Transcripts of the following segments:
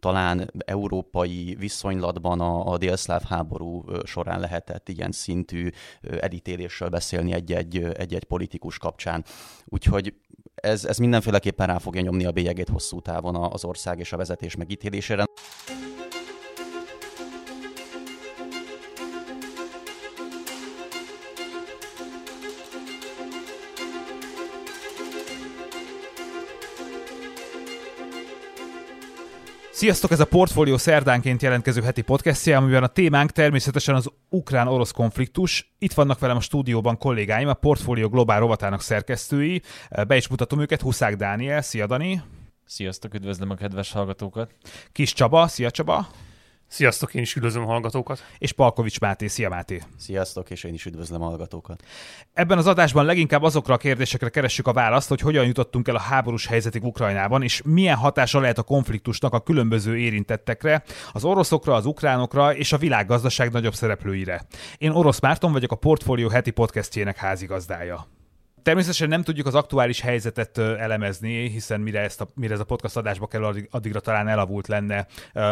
talán európai viszonylatban a, a délszláv háború során lehetett ilyen szintű edítéléssel beszélni egy-egy, egy-egy politikus kapcsán. Úgyhogy ez, ez mindenféleképpen rá fogja nyomni a bélyegét hosszú távon az ország és a vezetés megítélésére. Sziasztok, ez a Portfólió szerdánként jelentkező heti podcastja, amiben a témánk természetesen az ukrán-orosz konfliktus. Itt vannak velem a stúdióban kollégáim, a Portfólió Globál rovatának szerkesztői. Be is mutatom őket, Huszák Dániel, szia Dani! Sziasztok, üdvözlöm a kedves hallgatókat! Kis Csaba, szia Csaba! Sziasztok, én is üdvözlöm a hallgatókat. És Palkovics Máté, szia Máté. Sziasztok, és én is üdvözlöm a hallgatókat. Ebben az adásban leginkább azokra a kérdésekre keressük a választ, hogy hogyan jutottunk el a háborús helyzetig Ukrajnában, és milyen hatása lehet a konfliktusnak a különböző érintettekre, az oroszokra, az ukránokra és a világgazdaság nagyobb szereplőire. Én Orosz Márton vagyok, a Portfólió heti podcastjének házigazdája. Természetesen nem tudjuk az aktuális helyzetet elemezni, hiszen mire, ezt a, mire ez a podcast adásba addig, addigra talán elavult lenne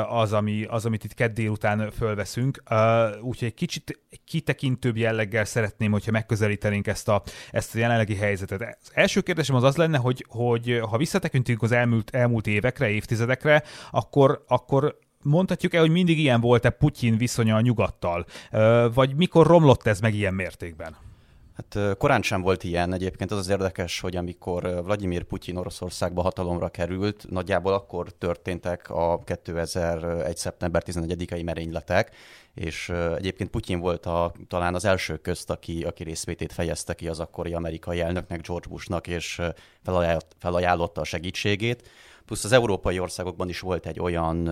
az, ami, az amit itt kedd délután fölveszünk. Úgyhogy egy kicsit kitekintőbb jelleggel szeretném, hogyha megközelítenénk ezt a, ezt a jelenlegi helyzetet. Az első kérdésem az az lenne, hogy, hogy ha visszatekintünk az elmúlt, elmúlt évekre, évtizedekre, akkor, akkor mondhatjuk-e, hogy mindig ilyen volt-e Putyin viszonya a nyugattal? Vagy mikor romlott ez meg ilyen mértékben? Hát korán sem volt ilyen. Egyébként az az érdekes, hogy amikor Vladimir Putyin Oroszországba hatalomra került, nagyjából akkor történtek a 2001. szeptember 11-i merényletek, és egyébként Putyin volt a, talán az első közt, aki, aki részvétét fejezte ki az akkori amerikai elnöknek, George Bushnak, és felajánlotta a segítségét. Plusz az európai országokban is volt egy olyan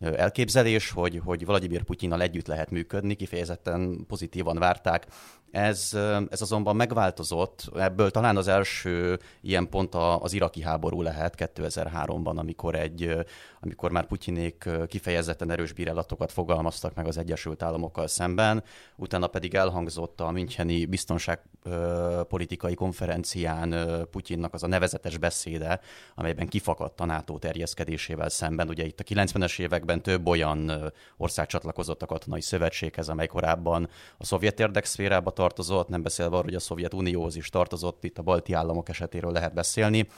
elképzelés, hogy, hogy Vladimir Putyinnal együtt lehet működni, kifejezetten pozitívan várták ez, ez azonban megváltozott, ebből talán az első ilyen pont az iraki háború lehet 2003-ban, amikor, egy, amikor már Putyinék kifejezetten erős bírálatokat fogalmaztak meg az Egyesült Államokkal szemben, utána pedig elhangzott a Müncheni biztonságpolitikai konferencián Putyinnak az a nevezetes beszéde, amelyben kifakadt a NATO terjeszkedésével szemben. Ugye itt a 90-es években több olyan ország csatlakozott a katonai szövetséghez, amely korábban a szovjet érdekszférába tartozott, nem beszélve arról, hogy a Szovjetunióhoz is tartozott, itt a balti államok esetéről lehet beszélni,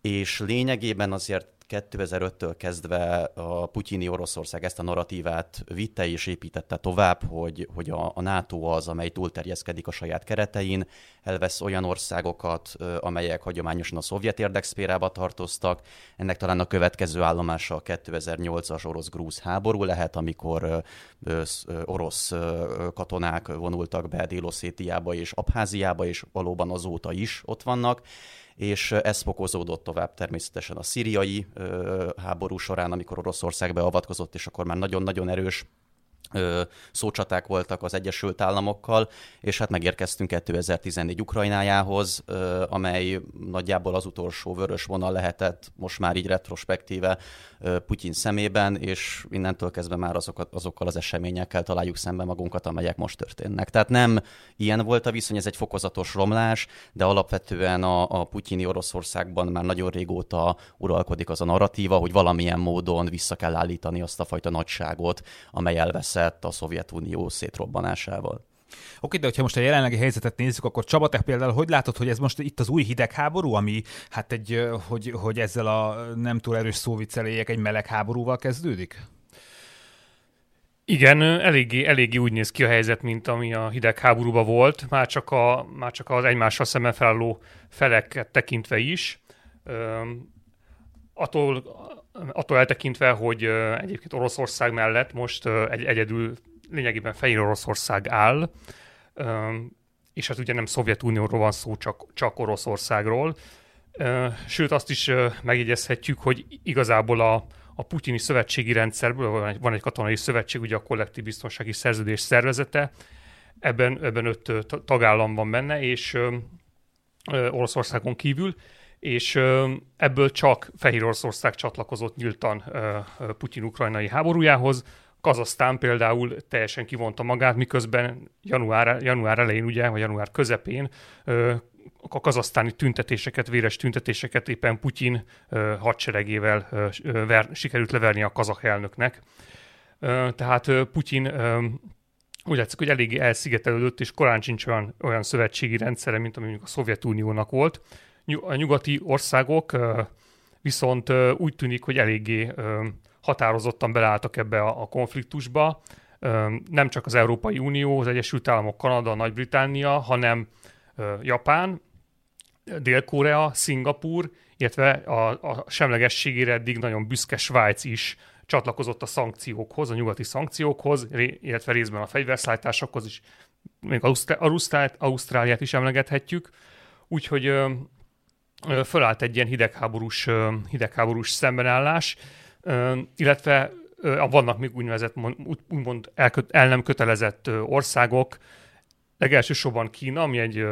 és lényegében azért 2005-től kezdve a putyini Oroszország ezt a narratívát vitte és építette tovább, hogy, hogy a, a NATO az, amely túlterjeszkedik a saját keretein, elvesz olyan országokat, amelyek hagyományosan a szovjet érdekszférába tartoztak. Ennek talán a következő állomása a 2008-as orosz-grúz háború lehet, amikor orosz katonák vonultak be Délosszétiába és Abháziába, és valóban azóta is ott vannak és ez fokozódott tovább természetesen a szíriai háború során, amikor Oroszország beavatkozott, és akkor már nagyon-nagyon erős szócsaták voltak az Egyesült Államokkal, és hát megérkeztünk 2014 Ukrajnájához, amely nagyjából az utolsó vörös vonal lehetett, most már így retrospektíve Putyin szemében, és innentől kezdve már azokat, azokkal az eseményekkel találjuk szembe magunkat, amelyek most történnek. Tehát nem ilyen volt a viszony, ez egy fokozatos romlás, de alapvetően a, a putyini Oroszországban már nagyon régóta uralkodik az a narratíva, hogy valamilyen módon vissza kell állítani azt a fajta nagyságot, amely elveszett a Szovjetunió szétrobbanásával. Oké, de hogyha most a jelenlegi helyzetet nézzük, akkor Csaba, te például hogy látod, hogy ez most itt az új hidegháború, ami hát egy, hogy, hogy ezzel a nem túl erős szóvicceléjek egy meleg háborúval kezdődik? Igen, eléggé, eléggé úgy néz ki a helyzet, mint ami a hidegháborúban volt, már csak, a, már csak az egymással szemben felálló feleket tekintve is. attól, attól eltekintve, hogy egyébként Oroszország mellett most egy, egyedül lényegében Fehér Oroszország áll, és hát ugye nem Szovjetunióról van szó, csak, csak Oroszországról. Sőt, azt is megjegyezhetjük, hogy igazából a, a putyini szövetségi rendszerből van egy katonai szövetség, ugye a kollektív biztonsági szerződés szervezete, ebben, ebben öt tagállam van benne, és Oroszországon kívül, és ebből csak Fehér Oroszország csatlakozott nyíltan Putyin ukrajnai háborújához, Kazasztán például teljesen kivonta magát, miközben január, január elején, ugye, vagy január közepén a kazasztáni tüntetéseket, véres tüntetéseket éppen Putyin hadseregével ver, sikerült leverni a kazak elnöknek. Tehát Putyin úgy látszik, hogy eléggé elszigetelődött, és korán sincs olyan, olyan szövetségi rendszere, mint ami a Szovjetuniónak volt. A nyugati országok viszont úgy tűnik, hogy eléggé határozottan beleálltak ebbe a, konfliktusba. Nem csak az Európai Unió, az Egyesült Államok, Kanada, Nagy-Britannia, hanem Japán, Dél-Korea, Szingapur, illetve a, a semlegességére eddig nagyon büszke Svájc is csatlakozott a szankciókhoz, a nyugati szankciókhoz, illetve részben a fegyverszállításokhoz is, még Ausztráliát, Ausztráliát is emlegethetjük. Úgyhogy fölállt egy ilyen hidegháborús, hidegháborús szembenállás, illetve vannak még úgynevezett, úgymond el, nem kötelezett országok, legelsősorban Kína, ami egy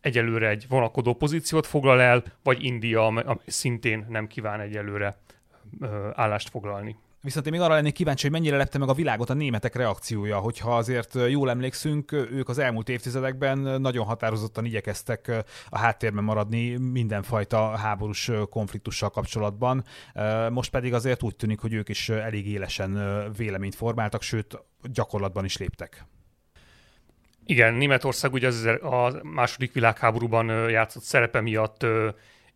egyelőre egy vonakodó pozíciót foglal el, vagy India, ami szintén nem kíván egyelőre állást foglalni. Viszont én még arra lennék kíváncsi, hogy mennyire lepte meg a világot a németek reakciója, hogyha azért jól emlékszünk, ők az elmúlt évtizedekben nagyon határozottan igyekeztek a háttérben maradni mindenfajta háborús konfliktussal kapcsolatban. Most pedig azért úgy tűnik, hogy ők is elég élesen véleményt formáltak, sőt gyakorlatban is léptek. Igen, Németország ugye az a második világháborúban játszott szerepe miatt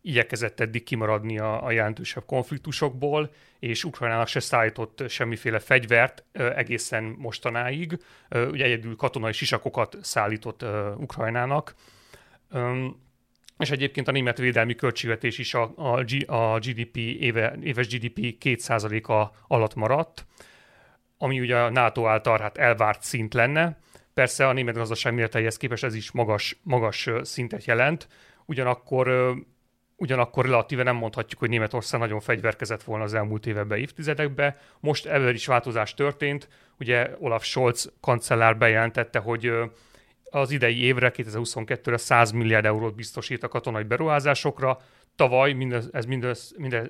igyekezett eddig kimaradni a, a jelentősebb konfliktusokból, és Ukrajnának se szállított semmiféle fegyvert egészen mostanáig. Ugye egyedül katonai sisakokat szállított Ukrajnának. És egyébként a német védelmi költségvetés is a, a, a GDP éve, éves GDP 2%-a alatt maradt, ami ugye a NATO által hát elvárt szint lenne. Persze a német gazdaság méreteihez képest ez is magas, magas szintet jelent, ugyanakkor ugyanakkor relatíve nem mondhatjuk, hogy Németország nagyon fegyverkezett volna az elmúlt években, évtizedekben. Most ebben is változás történt. Ugye Olaf Scholz kancellár bejelentette, hogy az idei évre, 2022-re 100 milliárd eurót biztosít a katonai beruházásokra. Tavaly ez mindössze, mindössze,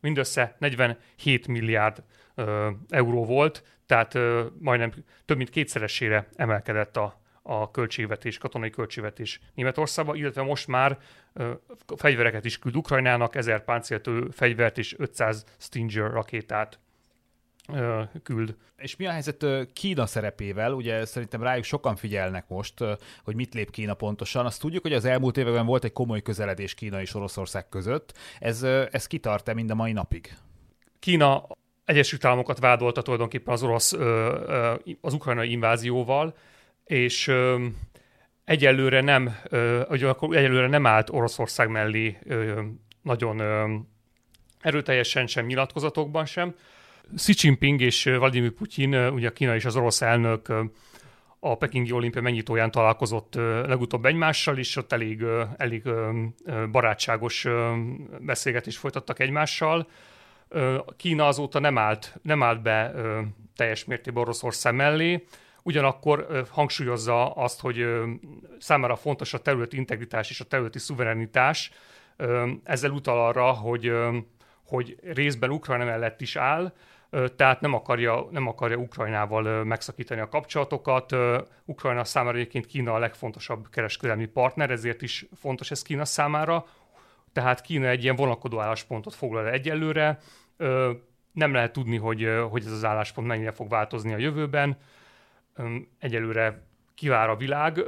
mindössze 47 milliárd euró volt, tehát majdnem több mint kétszeresére emelkedett a, a költségvetés, katonai költségvetés Németországba, illetve most már ö, fegyvereket is küld Ukrajnának, 1000 páncéltő fegyvert és 500 Stinger rakétát ö, küld. És mi a helyzet Kína szerepével? Ugye szerintem rájuk sokan figyelnek most, hogy mit lép Kína pontosan. Azt tudjuk, hogy az elmúlt években volt egy komoly közeledés Kína és Oroszország között. Ez, ez kitart-e mind a mai napig? Kína Egyesült Államokat vádolta tulajdonképpen az orosz, az ukrajnai invázióval, és ö, egyelőre nem, ö, akkor egyelőre nem állt Oroszország mellé ö, nagyon ö, erőteljesen sem nyilatkozatokban sem. Xi Jinping és Vladimir Putyin, ugye Kína és az orosz elnök a Pekingi olimpia megnyitóján találkozott legutóbb egymással, és ott elég, elég barátságos beszélgetést folytattak egymással. Kína azóta nem állt, nem állt be teljes mértékben Oroszország mellé, ugyanakkor hangsúlyozza azt, hogy számára fontos a területi integritás és a területi szuverenitás. Ezzel utal arra, hogy, hogy részben Ukrajna mellett is áll, tehát nem akarja, nem akarja Ukrajnával megszakítani a kapcsolatokat. Ukrajna számára egyébként Kína a legfontosabb kereskedelmi partner, ezért is fontos ez Kína számára. Tehát Kína egy ilyen vonakodó álláspontot foglal egyelőre. Nem lehet tudni, hogy, hogy ez az álláspont mennyire fog változni a jövőben egyelőre kivár a világ.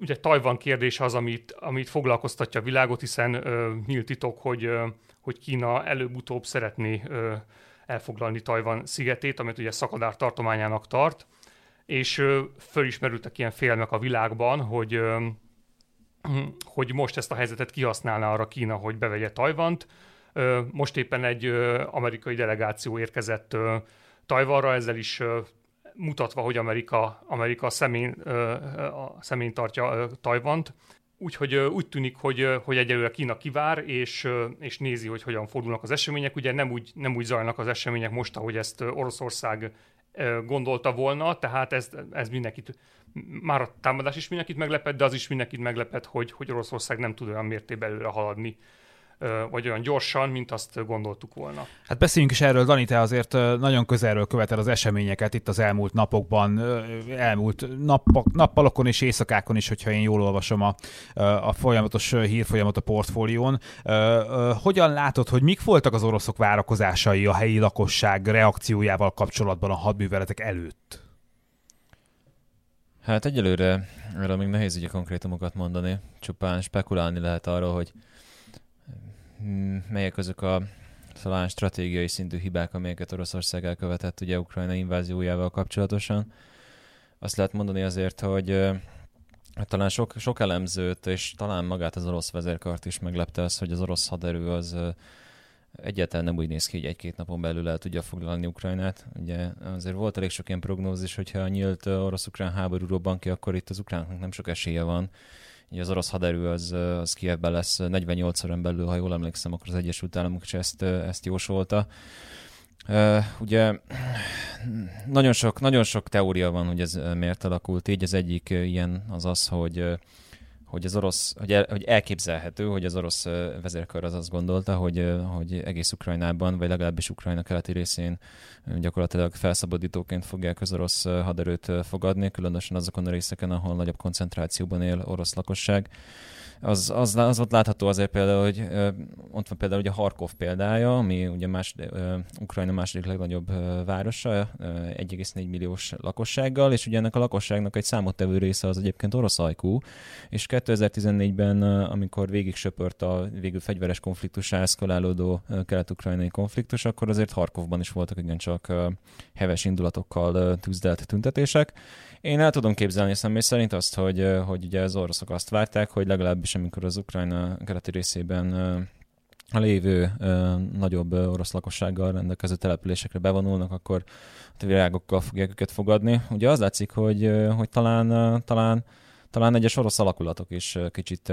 Ugye Tajvan kérdése az, amit, amit foglalkoztatja a világot, hiszen nyílt titok, hogy, hogy Kína előbb-utóbb szeretné elfoglalni Tajvan szigetét, amit ugye szakadár tartományának tart, és fölismerültek ilyen félmek a világban, hogy, hogy most ezt a helyzetet kihasználná arra Kína, hogy bevegye Tajvant. Most éppen egy amerikai delegáció érkezett Tajvanra, ezzel is mutatva, hogy Amerika, Amerika szemén, a szemén tartja Tajvant. Úgyhogy úgy tűnik, hogy, hogy egyelőre Kína kivár, és, és nézi, hogy hogyan fordulnak az események. Ugye nem úgy, nem úgy zajlanak az események most, ahogy ezt Oroszország gondolta volna, tehát ez, ez mindenkit, már a támadás is mindenkit meglepett, de az is mindenkit meglepett, hogy, hogy Oroszország nem tud olyan mértékben előre haladni vagy olyan gyorsan, mint azt gondoltuk volna. Hát beszéljünk is erről, Dani, te azért nagyon közelről követed az eseményeket itt az elmúlt napokban, elmúlt nappal, nappalokon és éjszakákon is, hogyha én jól olvasom a, a folyamatos hírfolyamat a portfólión. Hogyan látod, hogy mik voltak az oroszok várakozásai a helyi lakosság reakciójával kapcsolatban a hadműveletek előtt? Hát egyelőre erről még nehéz ugye konkrétumokat mondani, csupán spekulálni lehet arról, hogy melyek azok a talán stratégiai szintű hibák, amelyeket Oroszország elkövetett ugye Ukrajna inváziójával kapcsolatosan. Azt lehet mondani azért, hogy hát talán sok, sok elemzőt, és talán magát az orosz vezérkart is meglepte az, hogy az orosz haderő az egyáltalán nem úgy néz ki, hogy egy-két napon belül el tudja foglalni Ukrajnát. Ugye azért volt elég sok ilyen prognózis, hogyha a nyílt orosz-ukrán háború robban ki, akkor itt az ukránoknak nem sok esélye van. Az orosz haderő az, az Kievben lesz 48 órán belül, ha jól emlékszem, akkor az Egyesült Államok is ezt, ezt jósolta. Uh, ugye nagyon sok, nagyon sok teória van, hogy ez miért alakult így. Az egyik ilyen az az, hogy hogy az orosz, hogy, el, hogy elképzelhető, hogy az orosz vezérkör az azt gondolta, hogy, hogy egész Ukrajnában, vagy legalábbis Ukrajna keleti részén gyakorlatilag felszabadítóként fogják az orosz haderőt fogadni, különösen azokon a részeken, ahol nagyobb koncentrációban él orosz lakosság az, az, az ott látható azért például, hogy ott van például ugye Harkov példája, ami ugye más, Ukrajna második legnagyobb városa, 1,4 milliós lakossággal, és ugye ennek a lakosságnak egy számottevő része az egyébként orosz ajkú, és 2014-ben, amikor végig söpört a végül fegyveres konfliktus eszkalálódó kelet-ukrajnai konfliktus, akkor azért Harkovban is voltak igencsak heves indulatokkal tűzdelt tüntetések, én el tudom képzelni személy szerint azt, hogy, hogy ugye az oroszok azt várták, hogy legalábbis amikor az Ukrajna keleti részében a lévő nagyobb ö, orosz lakossággal rendelkező településekre bevonulnak, akkor a virágokkal fogják őket fogadni. Ugye az látszik, hogy, hogy talán, talán talán egyes orosz alakulatok is kicsit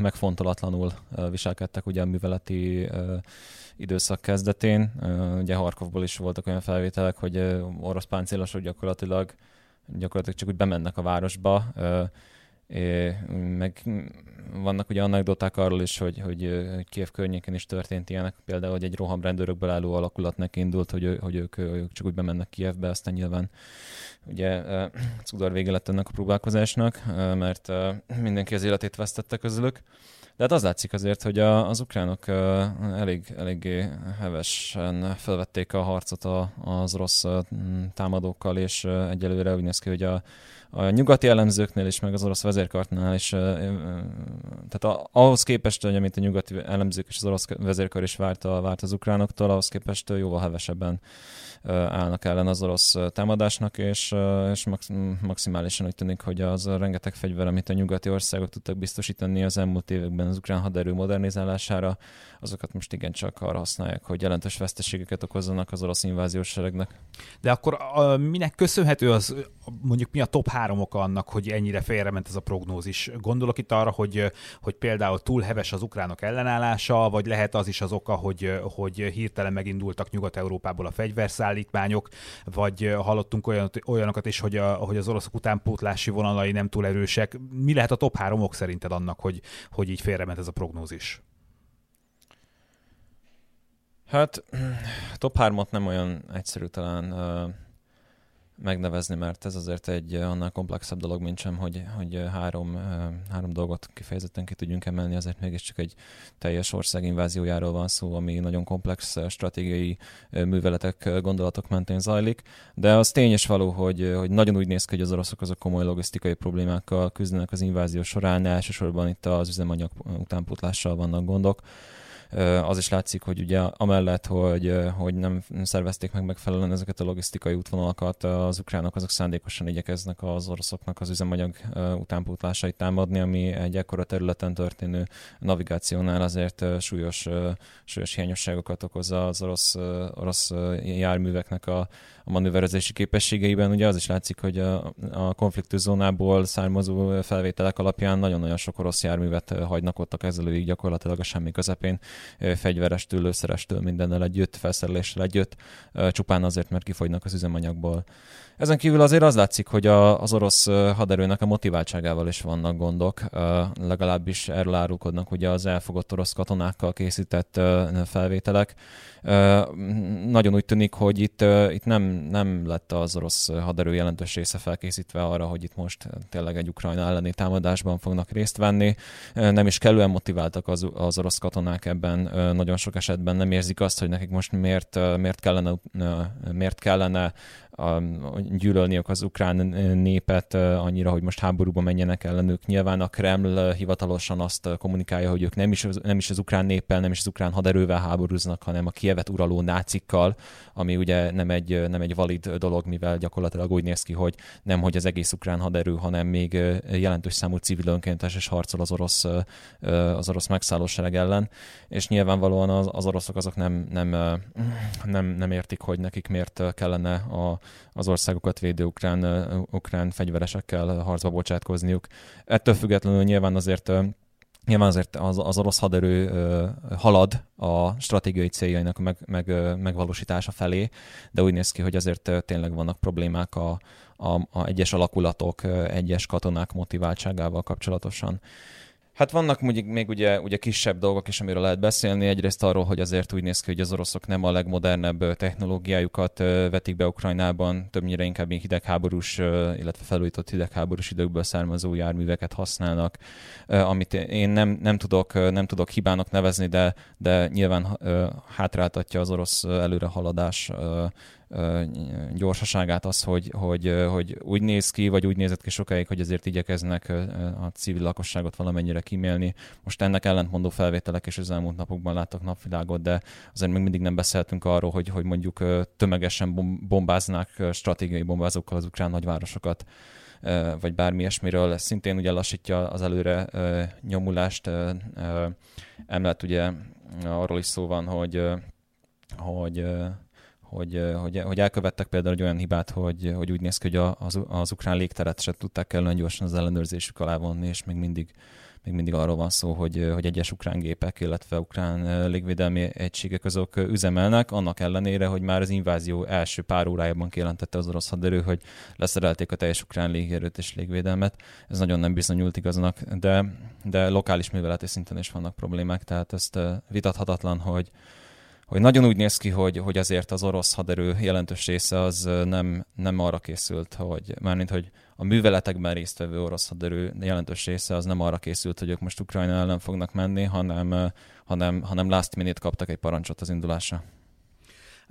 megfontolatlanul viselkedtek ugye a műveleti időszak kezdetén. Ugye Harkovból is voltak olyan felvételek, hogy orosz páncélosok gyakorlatilag gyakorlatilag csak úgy bemennek a városba, meg vannak ugye anekdoták arról is, hogy, hogy, Kiev környéken is történt ilyenek, például, hogy egy rohamrendőrökből álló alakulat indult, hogy, hogy ők, ők csak úgy bemennek Kievbe, aztán nyilván ugye cudar vége lett ennek a próbálkozásnak, mert mindenki az életét vesztette közülük. De hát az látszik azért, hogy a, az ukránok elég, eléggé hevesen felvették a harcot a, az rossz támadókkal, és egyelőre úgy néz ki, hogy a, a nyugati elemzőknél is, meg az orosz vezérkartnál is, tehát a, ahhoz képest, hogy amit a nyugati elemzők és az orosz vezérkar is várt, a, várt az ukránoktól, ahhoz képest jóval hevesebben állnak ellen az orosz támadásnak, és, és maximálisan úgy tűnik, hogy az a rengeteg fegyver, amit a nyugati országok tudtak biztosítani az elmúlt években az ukrán haderő modernizálására, azokat most igencsak arra használják, hogy jelentős veszteségeket okozzanak az orosz inváziós seregnek. De akkor a, minek köszönhető az, mondjuk mi a top három oka annak, hogy ennyire félrement ez a prognózis? Gondolok itt arra, hogy, hogy például túl heves az ukránok ellenállása, vagy lehet az is az oka, hogy, hogy hirtelen megindultak Nyugat-Európából a fegyverszállítmányok, vagy hallottunk olyan, olyanokat is, hogy, a, hogy az oroszok utánpótlási vonalai nem túl erősek. Mi lehet a top három ok szerinted annak, hogy, hogy így félrement ez a prognózis? Hát top 3-ot nem olyan egyszerű talán megnevezni, mert ez azért egy annál komplexebb dolog, mint sem, hogy, hogy három, uh, három dolgot kifejezetten ki tudjunk emelni, azért mégiscsak egy teljes ország inváziójáról van szó, ami nagyon komplex stratégiai műveletek, gondolatok mentén zajlik, de az tényes való, hogy, hogy nagyon úgy néz ki, hogy az oroszok azok komoly logisztikai problémákkal küzdenek az invázió során, elsősorban itt az üzemanyag utánpótlással vannak gondok az is látszik, hogy ugye amellett, hogy, hogy nem szervezték meg megfelelően ezeket a logisztikai útvonalakat, az ukránok azok szándékosan igyekeznek az oroszoknak az üzemanyag utánpótlásait támadni, ami egy ekkora területen történő navigációnál azért súlyos, súlyos hiányosságokat okoz az orosz, orosz járműveknek a, a manőverezési képességeiben. Ugye az is látszik, hogy a, a konfliktus zónából származó felvételek alapján nagyon-nagyon sok orosz járművet hagynak ott a kezelőig gyakorlatilag a semmi közepén fegyverestől, lőszerestől, mindennel együtt, felszereléssel együtt, csupán azért, mert kifogynak az üzemanyagból. Ezen kívül azért az látszik, hogy a, az orosz haderőnek a motiváltságával is vannak gondok, legalábbis erről árulkodnak ugye az elfogott orosz katonákkal készített felvételek. Nagyon úgy tűnik, hogy itt, itt nem, nem lett az orosz haderő jelentős része felkészítve arra, hogy itt most tényleg egy Ukrajna elleni támadásban fognak részt venni. Nem is kellően motiváltak az, az orosz katonák ebben, nagyon sok esetben nem érzik azt, hogy nekik most miért, miért kellene, miért kellene a, gyűlölniük az ukrán népet annyira, hogy most háborúba menjenek ellenük. Nyilván a Kreml hivatalosan azt kommunikálja, hogy ők nem is, nem is az ukrán néppel, nem is az ukrán haderővel háborúznak, hanem a Kievet uraló nácikkal, ami ugye nem egy, nem egy valid dolog, mivel gyakorlatilag úgy néz ki, hogy nem hogy az egész ukrán haderő, hanem még jelentős számú civil önkéntes és harcol az orosz, az orosz megszállósereg ellen, és nyilvánvalóan az, az oroszok azok nem, nem, nem, nem értik, hogy nekik miért kellene a, az országokat védő ukrán, ukrán fegyveresekkel harcba bocsátkozniuk. Ettől függetlenül nyilván azért Nyilván azért az, az orosz haderő ö, halad a stratégiai céljainak meg, meg, ö, megvalósítása felé, de úgy néz ki, hogy azért ö, tényleg vannak problémák a, a, a egyes alakulatok, egyes katonák motiváltságával kapcsolatosan. Hát vannak mondjuk még ugye, ugye kisebb dolgok is, amiről lehet beszélni. Egyrészt arról, hogy azért úgy néz ki, hogy az oroszok nem a legmodernebb technológiájukat vetik be Ukrajnában, többnyire inkább hidegháborús, illetve felújított hidegháborús időkből származó járműveket használnak, amit én nem, nem, tudok, nem tudok hibának nevezni, de, de nyilván hátráltatja az orosz előrehaladás gyorsaságát az, hogy, hogy, hogy úgy néz ki, vagy úgy nézett ki sokáig, hogy azért igyekeznek a civil lakosságot valamennyire kimélni. Most ennek ellentmondó felvételek is az elmúlt napokban láttak napvilágot, de azért még mindig nem beszéltünk arról, hogy, hogy mondjuk tömegesen bombáznák stratégiai bombázókkal az ukrán nagyvárosokat vagy bármi ilyesmiről, szintén ugye lassítja az előre nyomulást. Emellett ugye arról is szó van, hogy, hogy hogy, hogy, hogy elkövettek például egy olyan hibát, hogy, hogy úgy néz ki, hogy az, az ukrán légteret se tudták kellően gyorsan az ellenőrzésük alá vonni, és még mindig, még mindig arról van szó, hogy, hogy egyes ukrán gépek, illetve ukrán légvédelmi egységek azok üzemelnek, annak ellenére, hogy már az invázió első pár órájában kijelentette az orosz haderő, hogy leszerelték a teljes ukrán légierőt és légvédelmet. Ez nagyon nem bizonyult igaznak, de, de lokális műveleti szinten is vannak problémák, tehát ezt vitathatatlan, hogy, hogy nagyon úgy néz ki, hogy, hogy azért az orosz haderő jelentős része az nem, nem arra készült, hogy mármint, hogy a műveletekben résztvevő orosz haderő jelentős része az nem arra készült, hogy ők most Ukrajna ellen fognak menni, hanem, hanem, hanem last minute kaptak egy parancsot az indulásra.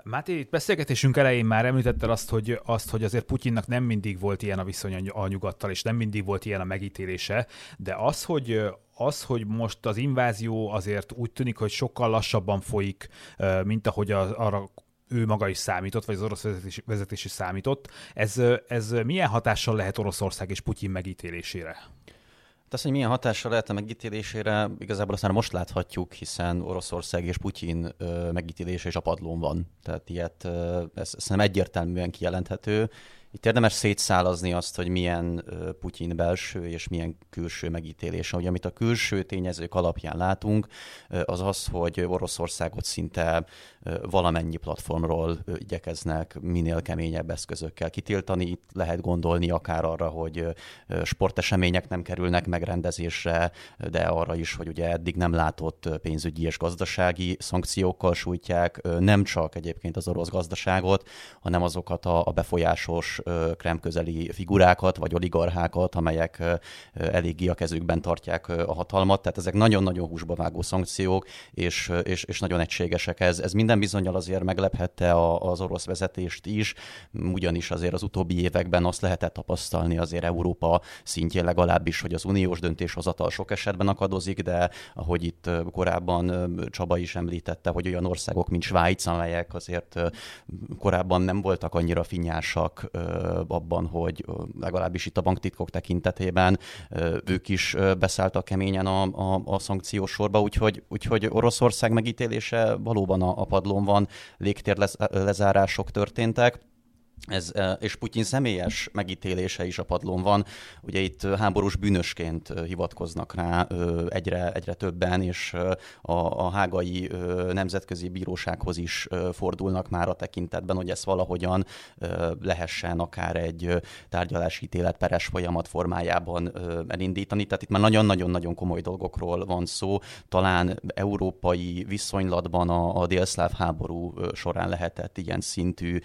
Máté, itt beszélgetésünk elején már említetted azt, hogy, azt, hogy azért Putyinnak nem mindig volt ilyen a viszony a nyugattal, és nem mindig volt ilyen a megítélése, de az, hogy az, hogy most az invázió azért úgy tűnik, hogy sokkal lassabban folyik, mint ahogy az, arra ő maga is számított, vagy az orosz vezetés, vezetés is számított, ez, ez milyen hatással lehet Oroszország és Putyin megítélésére? Hát azt, hogy milyen hatással lehet a megítélésére, igazából aztán most láthatjuk, hiszen Oroszország és Putyin megítélése is a padlón van. Tehát ilyet, ez, ez nem egyértelműen kijelenthető. Itt érdemes szétszálazni azt, hogy milyen Putyin belső és milyen külső megítélése. Ugye, amit a külső tényezők alapján látunk, az az, hogy Oroszországot szinte valamennyi platformról igyekeznek minél keményebb eszközökkel kitiltani. Itt lehet gondolni akár arra, hogy sportesemények nem kerülnek megrendezésre, de arra is, hogy ugye eddig nem látott pénzügyi és gazdasági szankciókkal sújtják nem csak egyébként az orosz gazdaságot, hanem azokat a befolyásos krem közeli figurákat, vagy oligarchákat, amelyek eléggé a kezükben tartják a hatalmat. Tehát ezek nagyon-nagyon húsba vágó szankciók, és, és, és nagyon egységesek. Ez, ez minden bizonyal azért meglephette a, az orosz vezetést is, ugyanis azért az utóbbi években azt lehetett tapasztalni azért Európa szintjén legalábbis, hogy az uniós döntéshozatal sok esetben akadozik, de ahogy itt korábban Csaba is említette, hogy olyan országok, mint Svájc, amelyek azért korábban nem voltak annyira finnyásak abban, hogy legalábbis itt a banktitkok tekintetében ők is beszálltak keményen a, a, a szankciós sorba, úgyhogy, úgyhogy Oroszország megítélése valóban a, a padlón van, légtér lezárások történtek. Ez, és Putyin személyes megítélése is a padlón van. Ugye itt háborús bűnösként hivatkoznak rá egyre, egyre többen, és a, a hágai nemzetközi bírósághoz is fordulnak már a tekintetben, hogy ezt valahogyan lehessen akár egy tárgyalási ítélet peres folyamat formájában elindítani. Tehát itt már nagyon-nagyon-nagyon komoly dolgokról van szó. Talán európai viszonylatban a, a délszláv háború során lehetett ilyen szintű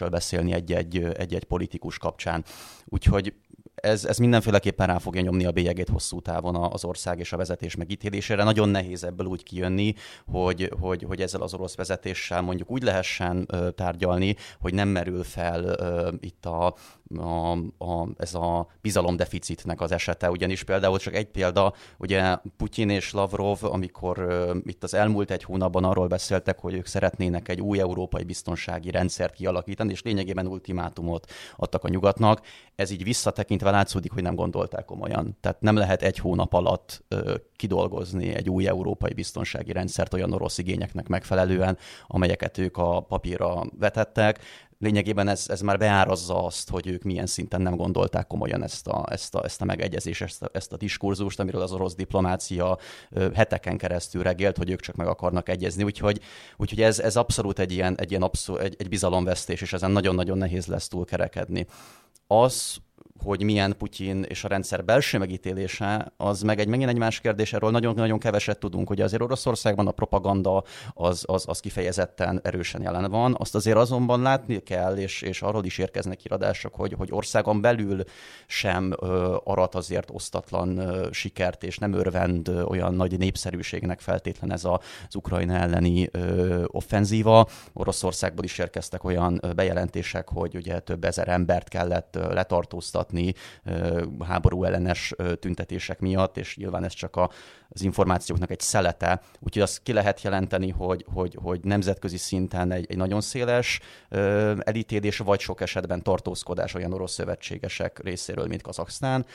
elítélésről beszélni egy-egy, egy-egy politikus kapcsán. Úgyhogy ez, ez mindenféleképpen rá fogja nyomni a bélyegét hosszú távon az ország és a vezetés megítélésére. Nagyon nehéz ebből úgy kijönni, hogy, hogy, hogy ezzel az orosz vezetéssel mondjuk úgy lehessen tárgyalni, hogy nem merül fel itt a, a, a, ez a bizalomdeficitnek az esete, ugyanis például csak egy példa, ugye Putyin és Lavrov, amikor uh, itt az elmúlt egy hónapban arról beszéltek, hogy ők szeretnének egy új európai biztonsági rendszert kialakítani, és lényegében ultimátumot adtak a nyugatnak, ez így visszatekintve látszódik, hogy nem gondolták komolyan. Tehát nem lehet egy hónap alatt uh, kidolgozni egy új európai biztonsági rendszert olyan orosz igényeknek megfelelően, amelyeket ők a papírra vetettek lényegében ez, ez már beárazza azt, hogy ők milyen szinten nem gondolták komolyan ezt a, ezt a, ezt a megegyezést, ezt a, ezt a diskurzust, amiről az orosz diplomácia heteken keresztül regélt, hogy ők csak meg akarnak egyezni. Úgyhogy, úgyhogy ez, ez abszolút egy ilyen, egy, ilyen abszol, egy, egy bizalomvesztés, és ezen nagyon-nagyon nehéz lesz túlkerekedni. Az, hogy milyen Putyin és a rendszer belső megítélése, az meg egy megint egy más kérdés, erről nagyon-nagyon keveset tudunk. Ugye azért Oroszországban a propaganda az, az, az kifejezetten erősen jelen van. Azt azért azonban látni kell, és, és arról is érkeznek iradások, hogy, hogy országon belül sem ö, arat azért osztatlan ö, sikert, és nem örvend ö, olyan nagy népszerűségnek feltétlen ez a, az Ukrajna elleni ö, offenzíva. Oroszországból is érkeztek olyan bejelentések, hogy ugye több ezer embert kellett letartóztatni, támogatni háború ellenes tüntetések miatt, és nyilván ez csak a, az információknak egy szelete. Úgyhogy azt ki lehet jelenteni, hogy, hogy, hogy nemzetközi szinten egy, egy nagyon széles elítélés, vagy sok esetben tartózkodás olyan orosz szövetségesek részéről, mint Kazaksztán.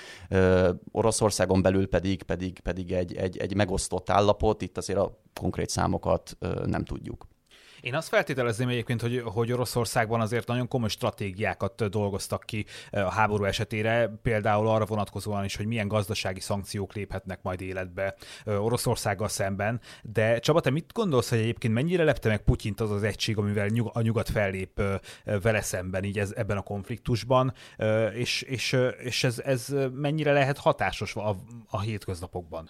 Oroszországon belül pedig, pedig, pedig egy, egy, egy megosztott állapot, itt azért a konkrét számokat nem tudjuk. Én azt feltételezném egyébként, hogy, hogy Oroszországban azért nagyon komoly stratégiákat dolgoztak ki a háború esetére, például arra vonatkozóan is, hogy milyen gazdasági szankciók léphetnek majd életbe Oroszországgal szemben. De Csaba, te mit gondolsz, hogy egyébként mennyire lepte meg Putyint az az egység, amivel a nyugat fellép vele szemben így ez, ebben a konfliktusban, és, és, és ez, ez mennyire lehet hatásos a, a hétköznapokban?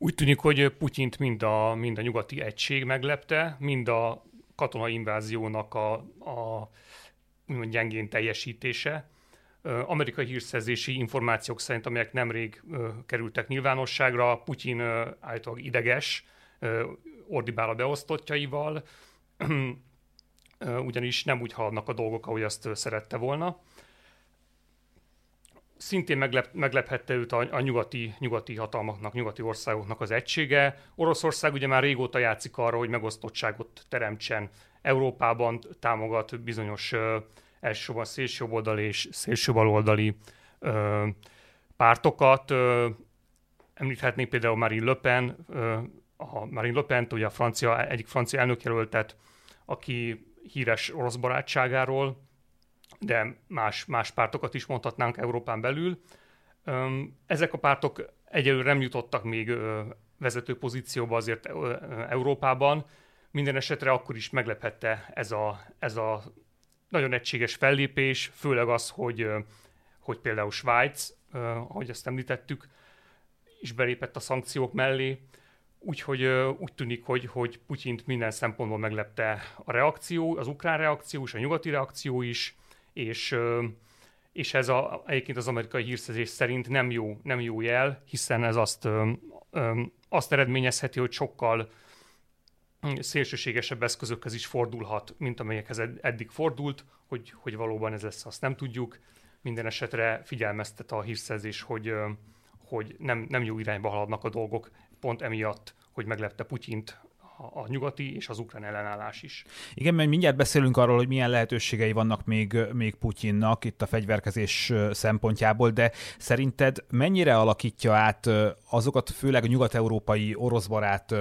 Úgy tűnik, hogy Putyint mind a, mind a nyugati egység meglepte, mind a katonai inváziónak a, a gyengén teljesítése. Amerikai hírszerzési információk szerint, amelyek nemrég kerültek nyilvánosságra, Putyin állítólag ideges, ordibál a beosztottjaival, ugyanis nem úgy haladnak a dolgok, ahogy azt szerette volna szintén meglep, meglephette őt a, a nyugati, nyugati hatalmaknak, nyugati országoknak az egysége. Oroszország ugye már régóta játszik arra, hogy megosztottságot teremtsen. Európában támogat bizonyos uh, elsősorban szélsőjobboldali és szélsőbaloldali uh, pártokat. Uh, említhetnék például Marine Le Pen, uh, a Marine Le Pen, ugye a francia, egyik francia elnökjelöltet, aki híres orosz barátságáról, de más, más pártokat is mondhatnánk Európán belül. Ezek a pártok egyelőre nem jutottak még vezető pozícióba azért Európában. Minden esetre akkor is meglephette ez a, ez a nagyon egységes fellépés, főleg az, hogy, hogy például Svájc, ahogy ezt említettük, is belépett a szankciók mellé, úgyhogy úgy tűnik, hogy, hogy Putyint minden szempontból meglepte a reakció, az ukrán reakció és a nyugati reakció is, és, és ez a, egyébként az amerikai hírszerzés szerint nem jó, nem jó jel, hiszen ez azt, azt eredményezheti, hogy sokkal szélsőségesebb eszközökhez is fordulhat, mint amelyekhez eddig fordult, hogy, hogy valóban ez lesz, azt nem tudjuk. Minden esetre figyelmeztet a hírszerzés, hogy, hogy nem, nem jó irányba haladnak a dolgok, pont emiatt, hogy meglepte Putyint a nyugati és az ukrán ellenállás is. Igen, mert mindjárt beszélünk arról, hogy milyen lehetőségei vannak még, még Putyinnak itt a fegyverkezés szempontjából, de szerinted mennyire alakítja át azokat, főleg a nyugat-európai oroszbarát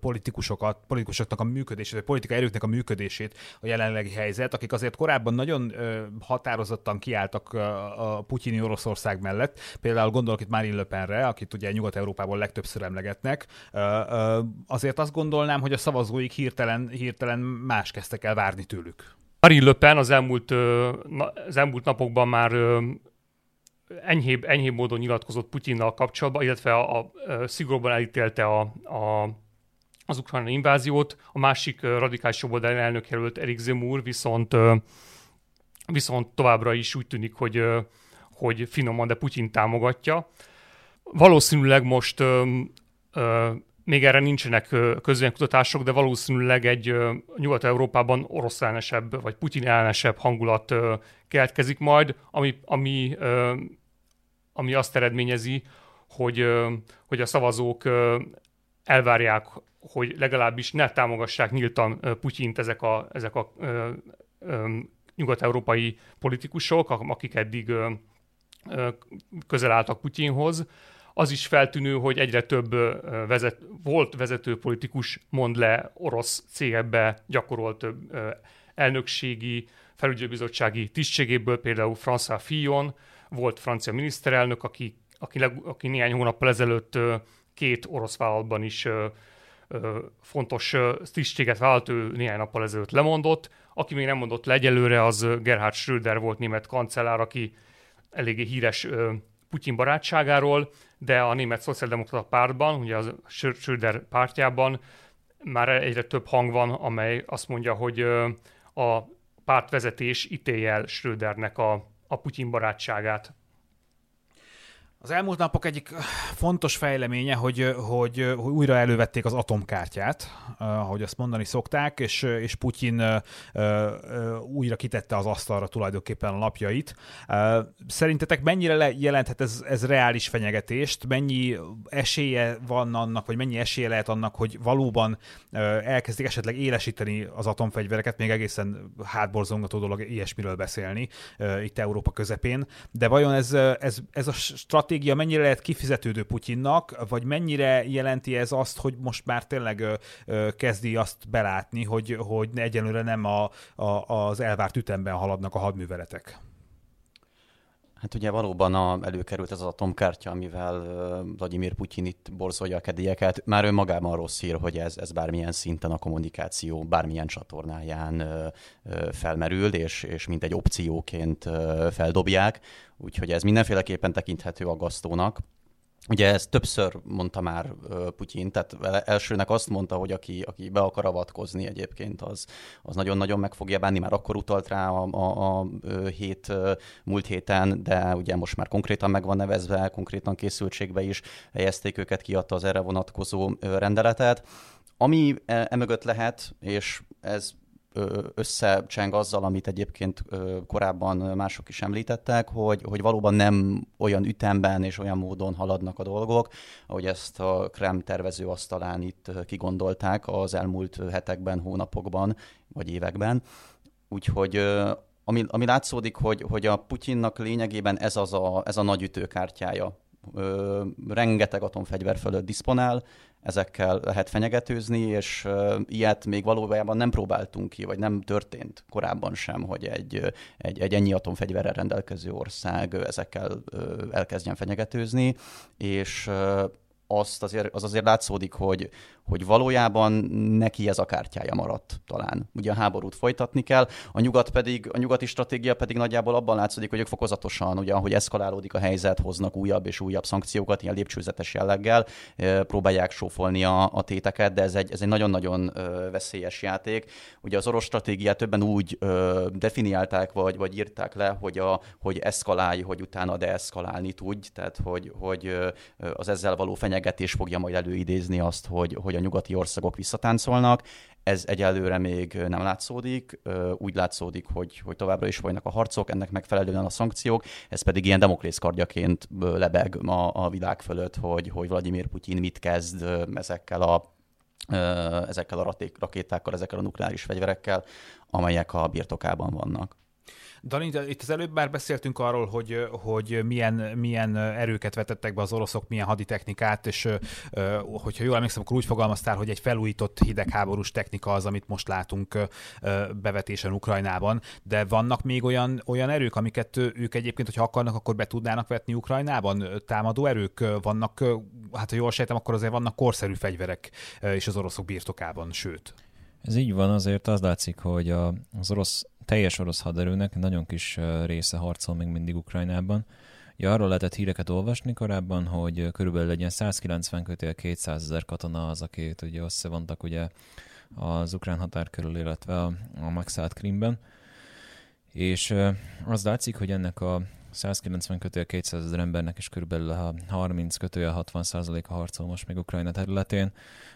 politikusokat, politikusoknak a működését, vagy politikai erőknek a működését a jelenlegi helyzet, akik azért korábban nagyon határozottan kiálltak a putyini Oroszország mellett. Például gondolok itt Marine Le Penre, akit ugye Nyugat-Európában legtöbbször emlegetnek. Azért azt gondolnám, hogy a szavazóik hirtelen, hirtelen más kezdtek el várni tőlük. Marine Le Pen az elmúlt, az elmúlt napokban már enyhébb, enyhébb módon nyilatkozott Putyinnal kapcsolatban, illetve a, a, a szigorúban elítélte a, a, az ukrán inváziót. A másik radikális jobboldali elnök jelölt Erik Zemur viszont, viszont továbbra is úgy tűnik, hogy, hogy finoman, de Putyin támogatja. Valószínűleg most még erre nincsenek közönkutatások, de valószínűleg egy Nyugat-Európában orosz ellenesebb, vagy Putyin ellenesebb hangulat keletkezik majd, ami, ami, ami azt eredményezi, hogy, hogy a szavazók elvárják, hogy legalábbis ne támogassák nyíltan Putyint ezek a, ezek a nyugat-európai politikusok, akik eddig közel álltak Putyinhoz, az is feltűnő, hogy egyre több vezet, volt vezető politikus mond le orosz cégekbe gyakorolt elnökségi, felügyelőbizottsági tisztségéből, például François Fillon, volt francia miniszterelnök, aki, aki, leg, aki néhány hónappal ezelőtt két orosz vállalatban is fontos tisztséget vállalt, ő néhány nappal ezelőtt lemondott. Aki még nem mondott le egyelőre, az Gerhard Schröder volt német kancellár, aki eléggé híres Putyin barátságáról, de a német szociáldemokrata pártban, ugye a Schröder pártjában már egyre több hang van, amely azt mondja, hogy a pártvezetés ítélje el Schrödernek a, a Putyin barátságát. Az elmúlt napok egyik fontos fejleménye, hogy, hogy, hogy újra elővették az atomkártyát, ahogy azt mondani szokták, és, és Putyin újra kitette az asztalra tulajdonképpen a napjait. Szerintetek mennyire jelenthet ez, ez reális fenyegetést? Mennyi esélye van annak, vagy mennyi esélye lehet annak, hogy valóban elkezdik esetleg élesíteni az atomfegyvereket, még egészen hátborzongató dolog ilyesmiről beszélni itt Európa közepén, de vajon ez, ez, ez a strat stratégia mennyire lehet kifizetődő Putyinnak, vagy mennyire jelenti ez azt, hogy most már tényleg kezdi azt belátni, hogy, hogy egyenlőre nem a, a, az elvárt ütemben haladnak a hadműveletek? Hát ugye valóban a, előkerült ez az atomkártya, amivel Vladimir Putyin itt borzolja a kedélyeket. Már önmagában rossz hír, hogy ez, ez bármilyen szinten a kommunikáció, bármilyen csatornáján felmerül, és, és mint egy opcióként feldobják. Úgyhogy ez mindenféleképpen tekinthető aggasztónak. Ugye ezt többször mondta már Putyin, tehát elsőnek azt mondta, hogy aki, aki be akar avatkozni egyébként, az, az nagyon-nagyon meg fogja bánni, már akkor utalt rá a, a, a hét, múlt héten, de ugye most már konkrétan meg van nevezve, konkrétan készültségbe is helyezték őket, kiadta az erre vonatkozó rendeletet. Ami e, emögött lehet, és ez összecseng azzal, amit egyébként korábban mások is említettek, hogy, hogy valóban nem olyan ütemben és olyan módon haladnak a dolgok, ahogy ezt a Krem tervező asztalán itt kigondolták az elmúlt hetekben, hónapokban vagy években. Úgyhogy ami, ami látszódik, hogy, hogy a Putyinnak lényegében ez, az a, ez a nagy ütőkártyája. Ö, rengeteg atomfegyver fölött diszponál, ezekkel lehet fenyegetőzni, és ilyet még valójában nem próbáltunk ki, vagy nem történt korábban sem, hogy egy, egy, egy ennyi atomfegyverrel rendelkező ország ezekkel elkezdjen fenyegetőzni, és azt azért, az azért látszódik, hogy, hogy valójában neki ez a kártyája maradt talán. Ugye a háborút folytatni kell, a nyugat pedig, a nyugati stratégia pedig nagyjából abban látszódik, hogy ők fokozatosan, ugye ahogy eszkalálódik a helyzet, hoznak újabb és újabb szankciókat, ilyen lépcsőzetes jelleggel, próbálják sófolni a, a téteket, de ez egy, ez egy nagyon-nagyon veszélyes játék. Ugye az orosz stratégiát többen úgy definiálták, vagy, vagy írták le, hogy, a, hogy eszkalálj, hogy utána deeszkalálni tudj, tehát hogy, hogy az ezzel való fenyegetés fogja majd előidézni azt, hogy, hogy a nyugati országok visszatáncolnak. Ez egyelőre még nem látszódik, úgy látszódik, hogy, hogy továbbra is folynak a harcok, ennek megfelelően a szankciók, ez pedig ilyen demoklész kardjaként lebeg a, a világ fölött, hogy, hogy Vladimir Putyin mit kezd ezekkel a ezekkel a rakétákkal, ezekkel a nukleáris fegyverekkel, amelyek a birtokában vannak. Dani, itt az előbb már beszéltünk arról, hogy, hogy milyen, milyen erőket vetettek be az oroszok, milyen haditechnikát, és hogyha jól emlékszem, akkor úgy fogalmaztál, hogy egy felújított hidegháborús technika az, amit most látunk bevetésen Ukrajnában, de vannak még olyan, olyan erők, amiket ők egyébként, hogyha akarnak, akkor be tudnának vetni Ukrajnában? Támadó erők vannak, hát ha jól sejtem, akkor azért vannak korszerű fegyverek is az oroszok birtokában, sőt. Ez így van, azért az látszik, hogy az orosz teljes orosz haderőnek nagyon kis része harcol még mindig Ukrajnában. Ja, arról lehetett híreket olvasni korábban, hogy körülbelül legyen 190 kötél 200 ezer katona az, akit ugye összevontak ugye az ukrán határ körül, illetve a, a megszállt Krimben. És az látszik, hogy ennek a 190 kötője 200 ezer embernek is körülbelül a 30 kötője 60 a harcol most még Ukrajna területén.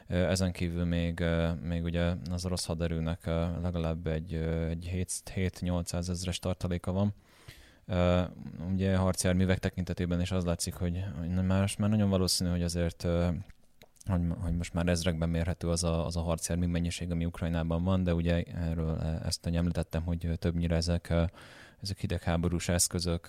Ezen kívül még, még ugye az orosz haderőnek legalább egy, egy 7-800 ezeres tartaléka van. Ugye harcjárművek tekintetében is az látszik, hogy már, már nagyon valószínű, hogy azért hogy, hogy most már ezrekben mérhető az a, az a harcjármű mennyiség, ami Ukrajnában van, de ugye erről ezt hogy említettem, hogy többnyire ezek ezek hidegháborús eszközök,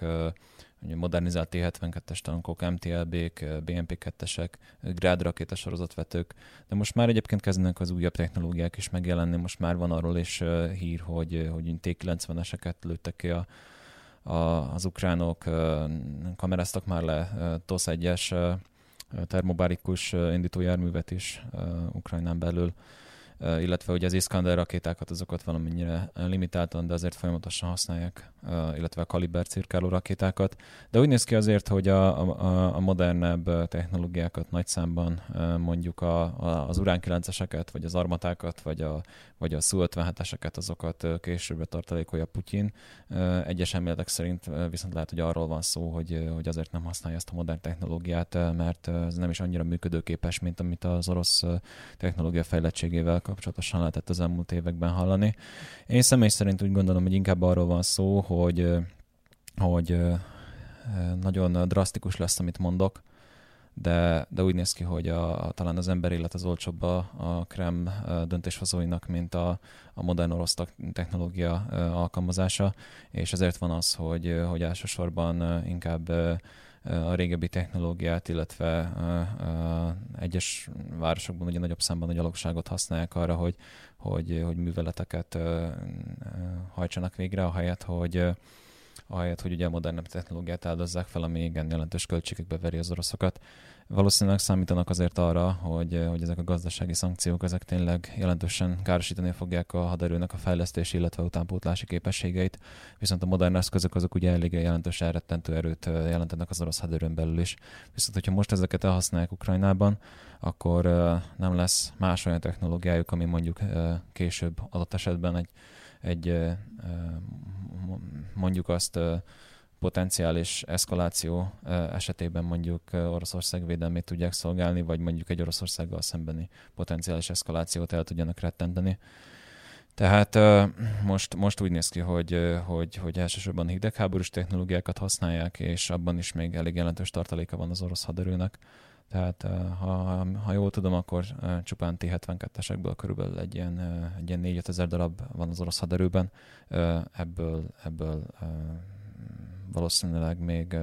modernizált T-72-es tankok, MTLB-k, BMP-2-esek, Grád rakéta sorozatvetők, de most már egyébként kezdenek az újabb technológiák is megjelenni, most már van arról is hír, hogy, hogy T-90-eseket lőttek ki a, a, az ukránok, kameráztak már le TOSZ 1-es termobárikus indítójárművet is Ukrajnán belül, illetve ugye az Iskander rakétákat, azokat valamennyire limitáltan, de azért folyamatosan használják, illetve a kaliber cirkáló rakétákat. De úgy néz ki azért, hogy a, a, a modernebb technológiákat nagy számban mondjuk a, a, az Urán 9-eseket, vagy az armatákat, vagy a, vagy a Su-57-eseket, azokat későbbre tartalékolja Putyin. Egyes elméletek szerint viszont lehet, hogy arról van szó, hogy, hogy azért nem használja ezt a modern technológiát, mert ez nem is annyira működőképes, mint amit az orosz technológia fejlettségével kapcsolatosan lehetett az elmúlt években hallani. Én személy szerint úgy gondolom, hogy inkább arról van szó, hogy, hogy nagyon drasztikus lesz, amit mondok, de, de úgy néz ki, hogy a, talán az ember élet az olcsóbb a, a Krem döntéshozóinak, mint a, a modern orosz technológia alkalmazása, és ezért van az, hogy, hogy elsősorban inkább a régebbi technológiát, illetve egyes városokban ugye nagyobb számban a gyalogságot használják arra, hogy, hogy, hogy műveleteket hajtsanak végre, ahelyett, hogy ahelyett, hogy ugye a modernebb technológiát áldozzák fel, ami igen jelentős költségekbe veri az oroszokat. Valószínűleg számítanak azért arra, hogy, hogy ezek a gazdasági szankciók ezek tényleg jelentősen károsítani fogják a haderőnek a fejlesztési, illetve utánpótlási képességeit, viszont a modern eszközök azok ugye elég jelentős elrettentő erőt jelentenek az orosz haderőn belül is. Viszont, hogyha most ezeket elhasználják Ukrajnában, akkor nem lesz más olyan technológiájuk, ami mondjuk később adott esetben egy, egy mondjuk azt potenciális eszkaláció esetében mondjuk Oroszország védelmét tudják szolgálni, vagy mondjuk egy Oroszországgal szembeni potenciális eszkalációt el tudjanak rettenteni. Tehát most, most úgy néz ki, hogy, hogy, hogy elsősorban hidegháborús technológiákat használják, és abban is még elég jelentős tartaléka van az orosz haderőnek. Tehát ha, ha jól tudom, akkor csupán T-72-esekből körülbelül egy ilyen, egy ilyen 4 ezer darab van az orosz haderőben. Ebből, ebből valószínűleg még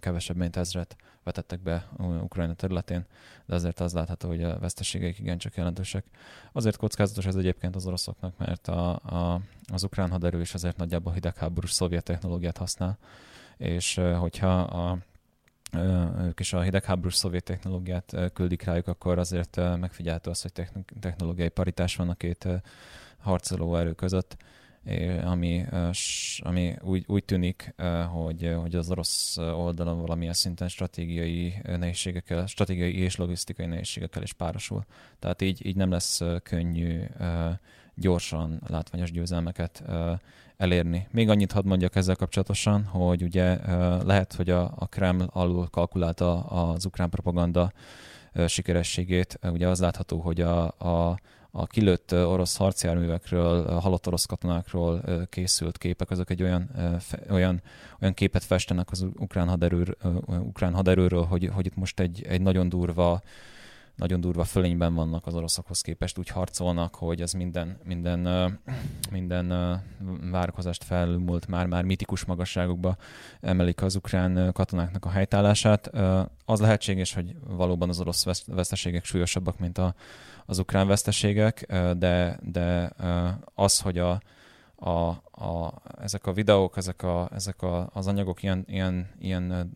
kevesebb, mint ezret vetettek be Ukrajna területén, de azért az látható, hogy a veszteségeik igencsak jelentősek. Azért kockázatos ez egyébként az oroszoknak, mert a, a, az ukrán haderő is azért nagyjából hidegháborús szovjet technológiát használ, és hogyha a ők is a hidegháborús szovjet technológiát küldik rájuk, akkor azért megfigyelhető az, hogy technológiai paritás van a két harcoló erő között, ami, ami úgy, úgy tűnik, hogy, hogy az orosz oldalon valamilyen szinten stratégiai nehézségekkel, stratégiai és logisztikai nehézségekkel is párosul. Tehát így, így nem lesz könnyű gyorsan látványos győzelmeket elérni. Még annyit hadd mondjak ezzel kapcsolatosan, hogy ugye lehet, hogy a, a Kreml alul kalkulálta az ukrán propaganda sikerességét. Ugye az látható, hogy a, a, a kilőtt orosz harcjárművekről, halott orosz katonákról készült képek, azok egy olyan, olyan, olyan képet festenek az ukrán, haderő, ukrán haderőről, hogy, hogy itt most egy, egy nagyon durva nagyon durva fölényben vannak az oroszokhoz képest, úgy harcolnak, hogy az minden, minden, minden várakozást felmúlt már-már mitikus magasságokba emelik az ukrán katonáknak a helytállását. Az lehetséges, hogy valóban az orosz veszteségek súlyosabbak, mint a, az ukrán veszteségek, de, de az, hogy a, a, a, ezek a videók, ezek, a, ezek a, az anyagok ilyen, ilyen, ilyen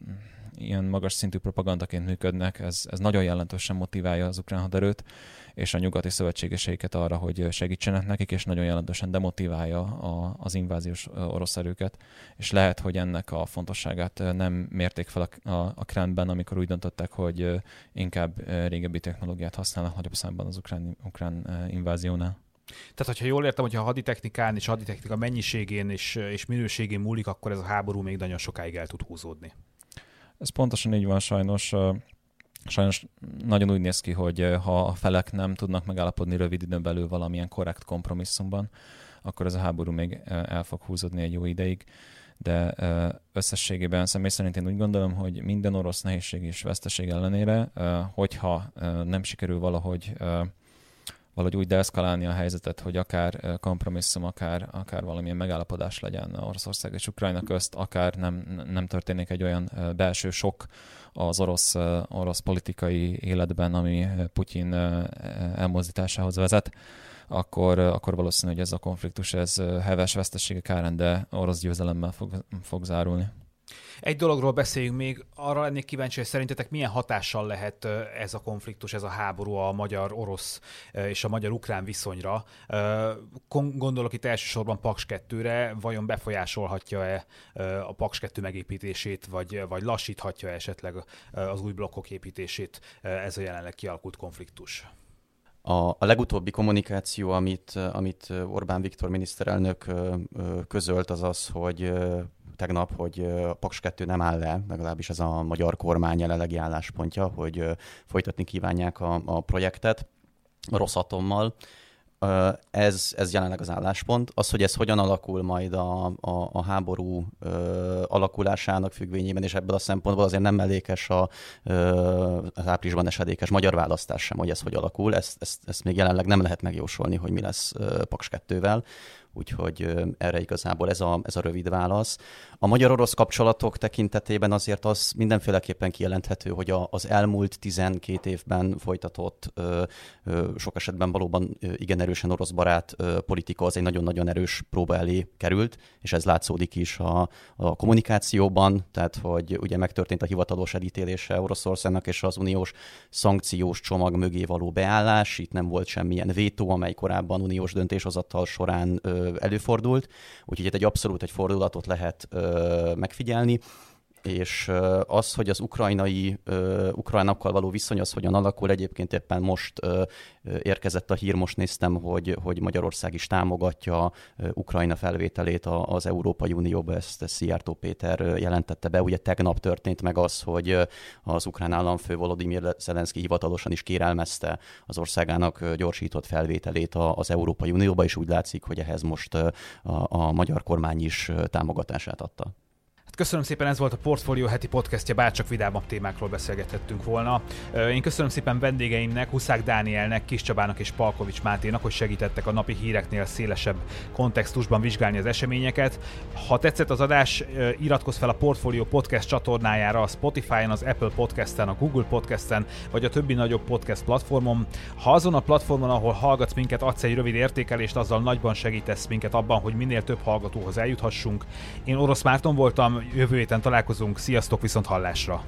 ilyen magas szintű propagandaként működnek, ez, ez nagyon jelentősen motiválja az ukrán haderőt, és a nyugati szövetségeseiket arra, hogy segítsenek nekik, és nagyon jelentősen demotiválja a, az inváziós orosz erőket. És lehet, hogy ennek a fontosságát nem mérték fel a, a, a Kremben, amikor úgy döntöttek, hogy inkább régebbi technológiát használnak nagyobb számban az ukrán, ukrán inváziónál. Tehát, hogyha jól értem, hogyha a haditechnikán és a haditechnika mennyiségén és, és minőségén múlik, akkor ez a háború még nagyon sokáig el tud húzódni. Ez pontosan így van sajnos. Sajnos nagyon úgy néz ki, hogy ha a felek nem tudnak megállapodni rövid időn belül valamilyen korrekt kompromisszumban, akkor ez a háború még el fog húzódni egy jó ideig. De összességében személy szerint én úgy gondolom, hogy minden orosz nehézség és veszteség ellenére, hogyha nem sikerül valahogy valahogy úgy deeszkalálni a helyzetet, hogy akár kompromisszum, akár, akár valamilyen megállapodás legyen Oroszország és Ukrajna közt, akár nem, nem történik egy olyan belső sok az orosz, orosz politikai életben, ami Putyin elmozdításához vezet, akkor, akkor valószínű, hogy ez a konfliktus ez heves veszteségek árán, de orosz győzelemmel fog, fog zárulni. Egy dologról beszéljünk még, arra lennék kíváncsi, hogy szerintetek milyen hatással lehet ez a konfliktus, ez a háború a magyar-orosz és a magyar-ukrán viszonyra. Gondolok itt elsősorban Paks 2-re, vajon befolyásolhatja-e a Paks 2 megépítését, vagy, vagy lassíthatja esetleg az új blokkok építését ez a jelenleg kialakult konfliktus? A, a legutóbbi kommunikáció, amit, amit Orbán Viktor miniszterelnök közölt, az az, hogy tegnap, hogy a Paks 2 nem áll le, legalábbis ez a magyar kormány jelenlegi álláspontja, hogy folytatni kívánják a, a projektet a Rosszatommal. Ez, ez jelenleg az álláspont. Az, hogy ez hogyan alakul majd a, a, a háború ö, alakulásának függvényében, és ebből a szempontból azért nem mellékes a, ö, az áprilisban esedékes magyar választás sem, hogy ez hogy alakul. Ezt, ezt, ezt még jelenleg nem lehet megjósolni, hogy mi lesz ö, Paks 2-vel úgyhogy erre igazából ez a, ez a rövid válasz. A magyar-orosz kapcsolatok tekintetében azért az mindenféleképpen kijelenthető, hogy a, az elmúlt 12 évben folytatott, ö, ö, sok esetben valóban igen erősen orosz barát ö, politika az egy nagyon-nagyon erős próba elé került, és ez látszódik is a, a kommunikációban, tehát hogy ugye megtörtént a hivatalos elítélése Oroszországnak és az uniós szankciós csomag mögé való beállás, itt nem volt semmilyen vétó, amely korábban uniós döntéshozattal során ö, előfordult, úgyhogy itt egy abszolút egy fordulatot lehet megfigyelni és az, hogy az ukrajnai, ukránokkal való viszony az hogyan alakul, egyébként éppen most érkezett a hír, most néztem, hogy, hogy Magyarország is támogatja Ukrajna felvételét az Európai Unióba, ezt Szijjártó Péter jelentette be. Ugye tegnap történt meg az, hogy az ukrán államfő Volodymyr Zelenszky hivatalosan is kérelmezte az országának gyorsított felvételét az Európai Unióba, és úgy látszik, hogy ehhez most a, a magyar kormány is támogatását adta. Köszönöm szépen, ez volt a Portfolio heti podcastja, bárcsak vidámabb témákról beszélgethettünk volna. Én köszönöm szépen vendégeimnek, Huszák Dánielnek, Kis Csabának és Palkovics Máténak, hogy segítettek a napi híreknél szélesebb kontextusban vizsgálni az eseményeket. Ha tetszett az adás, iratkozz fel a Portfolio podcast csatornájára a Spotify-on, az Apple Podcast-en, a Google Podcast-en, vagy a többi nagyobb podcast platformon. Ha azon a platformon, ahol hallgatsz minket, adsz egy rövid értékelést, azzal nagyban segítesz minket abban, hogy minél több hallgatóhoz eljuthassunk. Én Orosz Márton voltam, jövő héten találkozunk. Sziasztok, viszont hallásra!